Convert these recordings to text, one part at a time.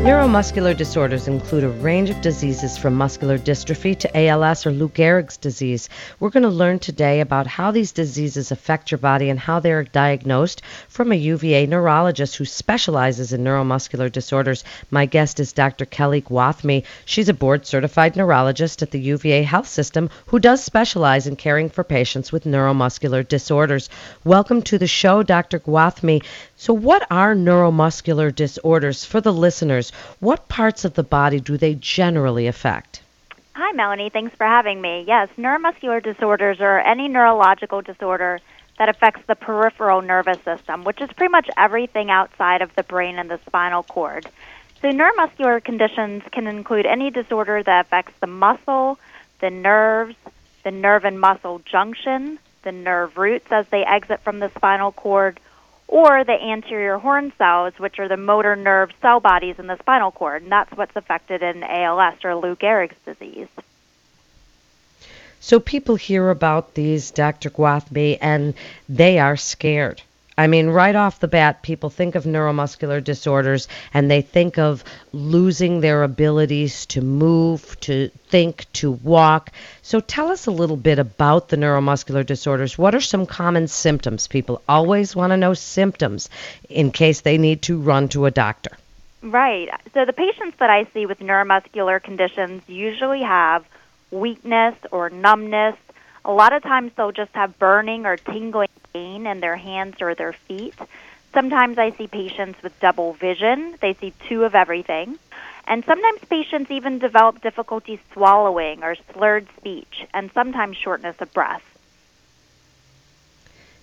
Neuromuscular disorders include a range of diseases from muscular dystrophy to ALS or Lou Gehrig's disease. We're going to learn today about how these diseases affect your body and how they're diagnosed from a UVA neurologist who specializes in neuromuscular disorders. My guest is Dr. Kelly Gwathmey. She's a board certified neurologist at the UVA Health System who does specialize in caring for patients with neuromuscular disorders. Welcome to the show, Dr. Gwathmey. So, what are neuromuscular disorders for the listeners? What parts of the body do they generally affect? Hi, Melanie. Thanks for having me. Yes, neuromuscular disorders are any neurological disorder that affects the peripheral nervous system, which is pretty much everything outside of the brain and the spinal cord. So, neuromuscular conditions can include any disorder that affects the muscle, the nerves, the nerve and muscle junction, the nerve roots as they exit from the spinal cord or the anterior horn cells, which are the motor nerve cell bodies in the spinal cord. And that's what's affected in ALS or Lou Gehrig's disease. So people hear about these, Dr. Gwathmey, and they are scared. I mean, right off the bat, people think of neuromuscular disorders and they think of losing their abilities to move, to think, to walk. So tell us a little bit about the neuromuscular disorders. What are some common symptoms? People always want to know symptoms in case they need to run to a doctor. Right. So the patients that I see with neuromuscular conditions usually have weakness or numbness. A lot of times they'll just have burning or tingling pain in their hands or their feet. Sometimes I see patients with double vision. They see two of everything. And sometimes patients even develop difficulty swallowing or slurred speech, and sometimes shortness of breath.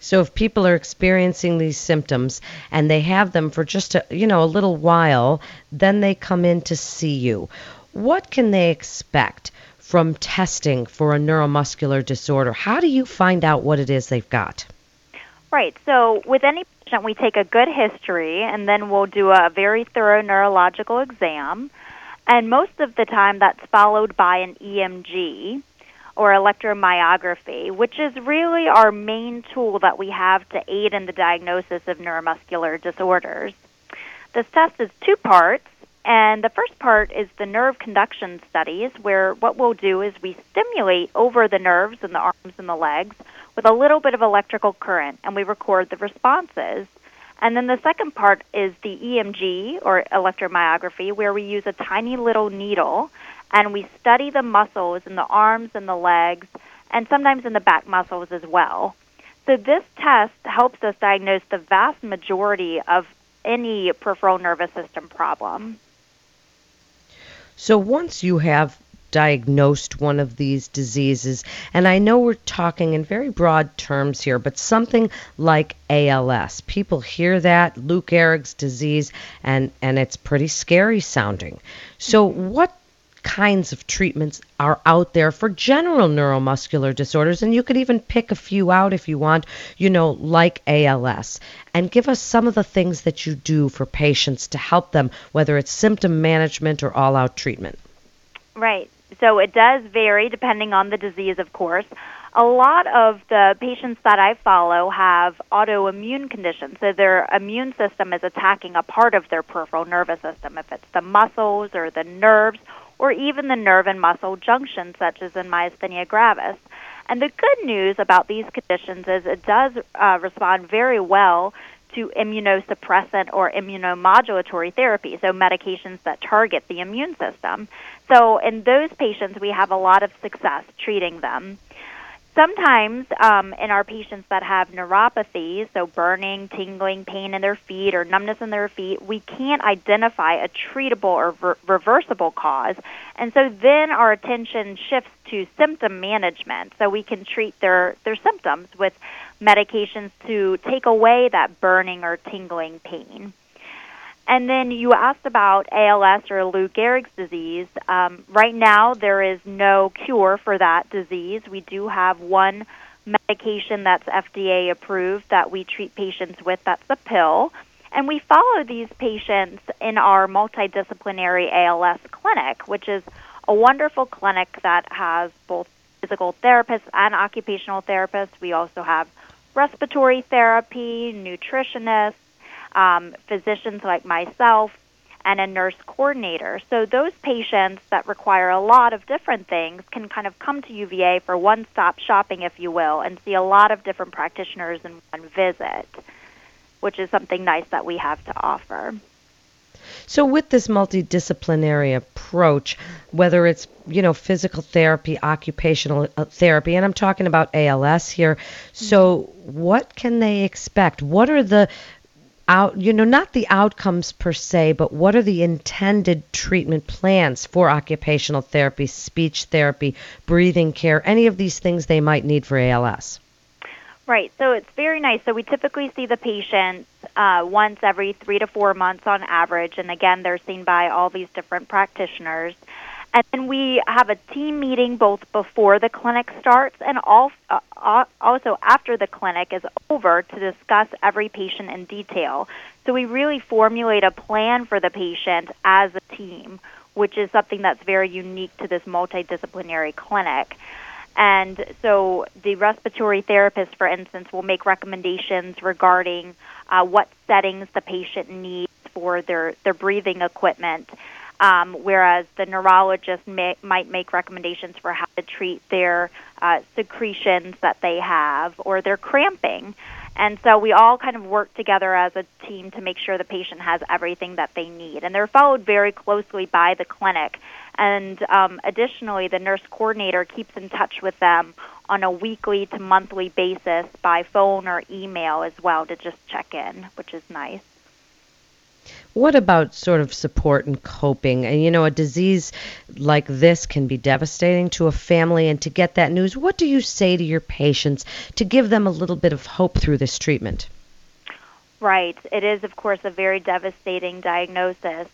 So if people are experiencing these symptoms and they have them for just a, you know a little while, then they come in to see you. What can they expect from testing for a neuromuscular disorder? How do you find out what it is they've got? Right. So with any patient, we take a good history, and then we'll do a very thorough neurological exam. And most of the time, that's followed by an EMG or electromyography, which is really our main tool that we have to aid in the diagnosis of neuromuscular disorders. This test is two parts, and the first part is the nerve conduction studies, where what we'll do is we stimulate over the nerves in the arms and the legs with a little bit of electrical current, and we record the responses. And then the second part is the EMG or electromyography, where we use a tiny little needle and we study the muscles in the arms and the legs, and sometimes in the back muscles as well. So this test helps us diagnose the vast majority of any peripheral nervous system problem. So once you have diagnosed one of these diseases. And I know we're talking in very broad terms here, but something like ALS. People hear that, Lou Gehrig's disease, and, and it's pretty scary sounding. So, what kinds of treatments are out there for general neuromuscular disorders and you could even pick a few out if you want you know like ALS and give us some of the things that you do for patients to help them whether it's symptom management or all out treatment right so it does vary depending on the disease, of course. A lot of the patients that I follow have autoimmune conditions. So their immune system is attacking a part of their peripheral nervous system, if it's the muscles or the nerves or even the nerve and muscle junctions, such as in myasthenia gravis. And the good news about these conditions is it does uh, respond very well to immunosuppressant or immunomodulatory therapy, so medications that target the immune system. So, in those patients, we have a lot of success treating them. Sometimes, um, in our patients that have neuropathy, so burning, tingling, pain in their feet, or numbness in their feet, we can't identify a treatable or ver- reversible cause. And so then our attention shifts to symptom management. So we can treat their, their symptoms with medications to take away that burning or tingling pain. And then you asked about ALS or Lou Gehrig's disease. Um, right now, there is no cure for that disease. We do have one medication that's FDA approved that we treat patients with. That's a pill. And we follow these patients in our multidisciplinary ALS clinic, which is a wonderful clinic that has both physical therapists and occupational therapists. We also have respiratory therapy, nutritionists, um, physicians like myself, and a nurse coordinator. So those patients that require a lot of different things can kind of come to UVA for one-stop shopping, if you will, and see a lot of different practitioners in one visit, which is something nice that we have to offer. So with this multidisciplinary approach, whether it's you know physical therapy, occupational uh, therapy, and I'm talking about ALS here. So what can they expect? What are the out you know not the outcomes per se but what are the intended treatment plans for occupational therapy speech therapy breathing care any of these things they might need for als right so it's very nice so we typically see the patients uh, once every three to four months on average and again they're seen by all these different practitioners and then we have a team meeting both before the clinic starts and uh, also after the clinic is over to discuss every patient in detail. So we really formulate a plan for the patient as a team, which is something that's very unique to this multidisciplinary clinic. And so the respiratory therapist, for instance, will make recommendations regarding uh, what settings the patient needs for their, their breathing equipment um, whereas the neurologist may, might make recommendations for how to treat their uh, secretions that they have or their cramping. And so we all kind of work together as a team to make sure the patient has everything that they need. And they're followed very closely by the clinic. And um, additionally, the nurse coordinator keeps in touch with them on a weekly to monthly basis by phone or email as well to just check in, which is nice. What about sort of support and coping? And you know, a disease like this can be devastating to a family, and to get that news, what do you say to your patients to give them a little bit of hope through this treatment? Right. It is, of course, a very devastating diagnosis.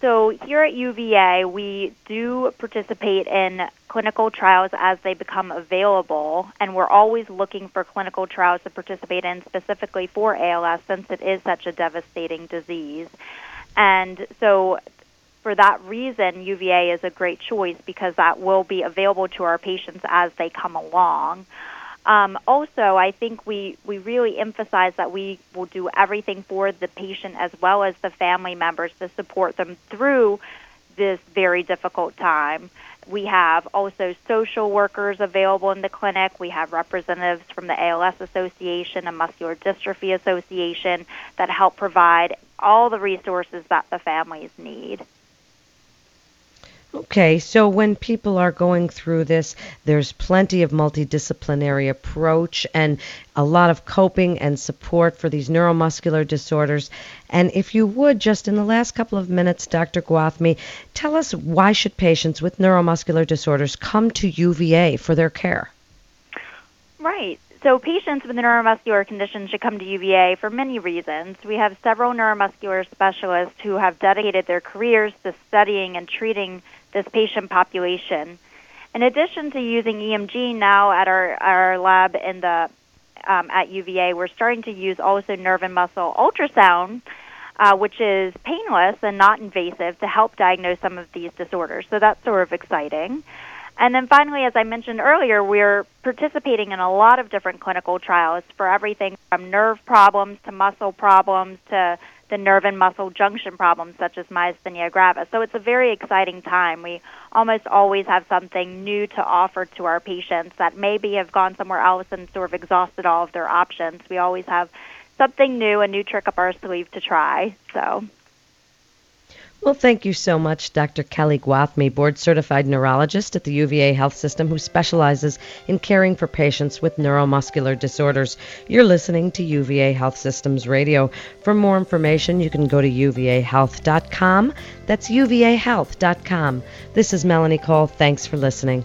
So here at UVA, we do participate in clinical trials as they become available, and we're always looking for clinical trials to participate in specifically for ALS since it is such a devastating disease. And so for that reason, UVA is a great choice because that will be available to our patients as they come along. Um, also, I think we, we really emphasize that we will do everything for the patient as well as the family members to support them through this very difficult time. We have also social workers available in the clinic. We have representatives from the ALS Association and Muscular Dystrophy Association that help provide all the resources that the families need. Okay, so when people are going through this, there's plenty of multidisciplinary approach and a lot of coping and support for these neuromuscular disorders. And if you would, just in the last couple of minutes, Dr. Gwathmey, tell us why should patients with neuromuscular disorders come to UVA for their care? Right. So patients with neuromuscular conditions should come to UVA for many reasons. We have several neuromuscular specialists who have dedicated their careers to studying and treating this patient population. In addition to using EMG now at our, our lab in the um, at UVA, we're starting to use also nerve and muscle ultrasound, uh, which is painless and not invasive to help diagnose some of these disorders. So that's sort of exciting. And then finally, as I mentioned earlier, we're participating in a lot of different clinical trials for everything from nerve problems to muscle problems to the nerve and muscle junction problems such as myasthenia gravis. So it's a very exciting time. We almost always have something new to offer to our patients that maybe have gone somewhere else and sort of exhausted all of their options. We always have something new, a new trick up our sleeve to try. So well, thank you so much, Dr. Kelly Gwathmey, board certified neurologist at the UVA Health System, who specializes in caring for patients with neuromuscular disorders. You're listening to UVA Health Systems Radio. For more information, you can go to uvahealth.com. That's uvahealth.com. This is Melanie Cole. Thanks for listening.